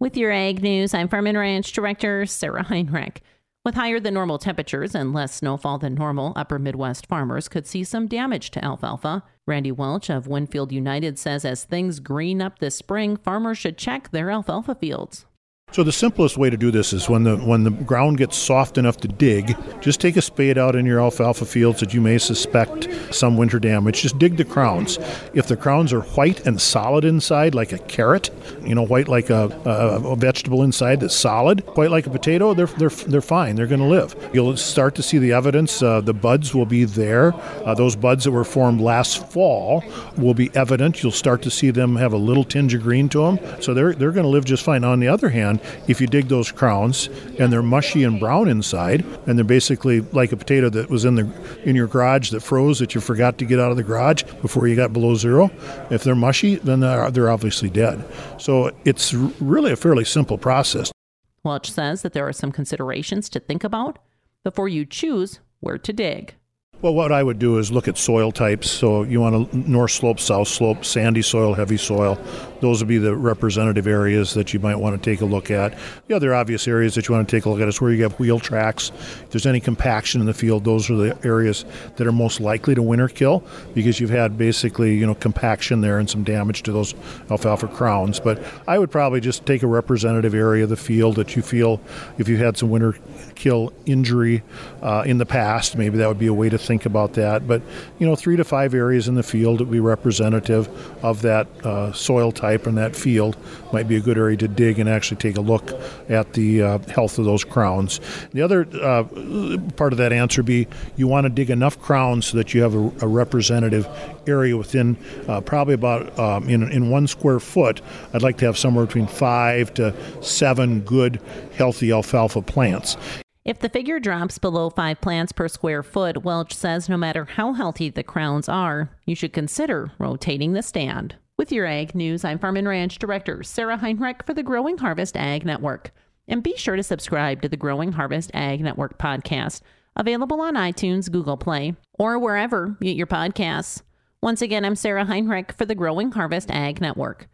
With your ag news, I'm Farm and Ranch Director Sarah Heinrich. With higher than normal temperatures and less snowfall than normal, upper Midwest farmers could see some damage to alfalfa. Randy Welch of Winfield United says as things green up this spring, farmers should check their alfalfa fields. So the simplest way to do this is when the when the ground gets soft enough to dig, just take a spade out in your alfalfa fields that you may suspect some winter damage. Just dig the crowns. If the crowns are white and solid inside, like a carrot, you know, white like a, a, a vegetable inside that's solid, white like a potato, they're they're they're fine. They're going to live. You'll start to see the evidence. Uh, the buds will be there. Uh, those buds that were formed last fall will be evident. You'll start to see them have a little tinge of green to them. So they're they're going to live just fine. On the other hand if you dig those crowns and they're mushy and brown inside, and they're basically like a potato that was in the in your garage that froze that you forgot to get out of the garage before you got below zero, if they're mushy, then they're, they're obviously dead. So it's really a fairly simple process. Welch says that there are some considerations to think about before you choose where to dig. Well, what I would do is look at soil types. So you want a north slope, south slope, sandy soil, heavy soil. Those would be the representative areas that you might want to take a look at. The other obvious areas that you want to take a look at is where you have wheel tracks. If there's any compaction in the field, those are the areas that are most likely to winter kill because you've had basically you know compaction there and some damage to those alfalfa crowns. But I would probably just take a representative area of the field that you feel if you had some winter kill injury uh, in the past, maybe that would be a way to think about that. But you know, three to five areas in the field that would be representative of that uh, soil type and that field might be a good area to dig and actually take a look at the uh, health of those crowns. The other uh, part of that answer be you want to dig enough crowns so that you have a, a representative area within uh, probably about um, in, in one square foot. I'd like to have somewhere between five to seven good, healthy alfalfa plants. If the figure drops below five plants per square foot, Welch says no matter how healthy the crowns are, you should consider rotating the stand. With your Ag News, I'm Farm and Ranch Director Sarah Heinrich for the Growing Harvest Ag Network. And be sure to subscribe to the Growing Harvest Ag Network podcast, available on iTunes, Google Play, or wherever you get your podcasts. Once again, I'm Sarah Heinrich for the Growing Harvest Ag Network.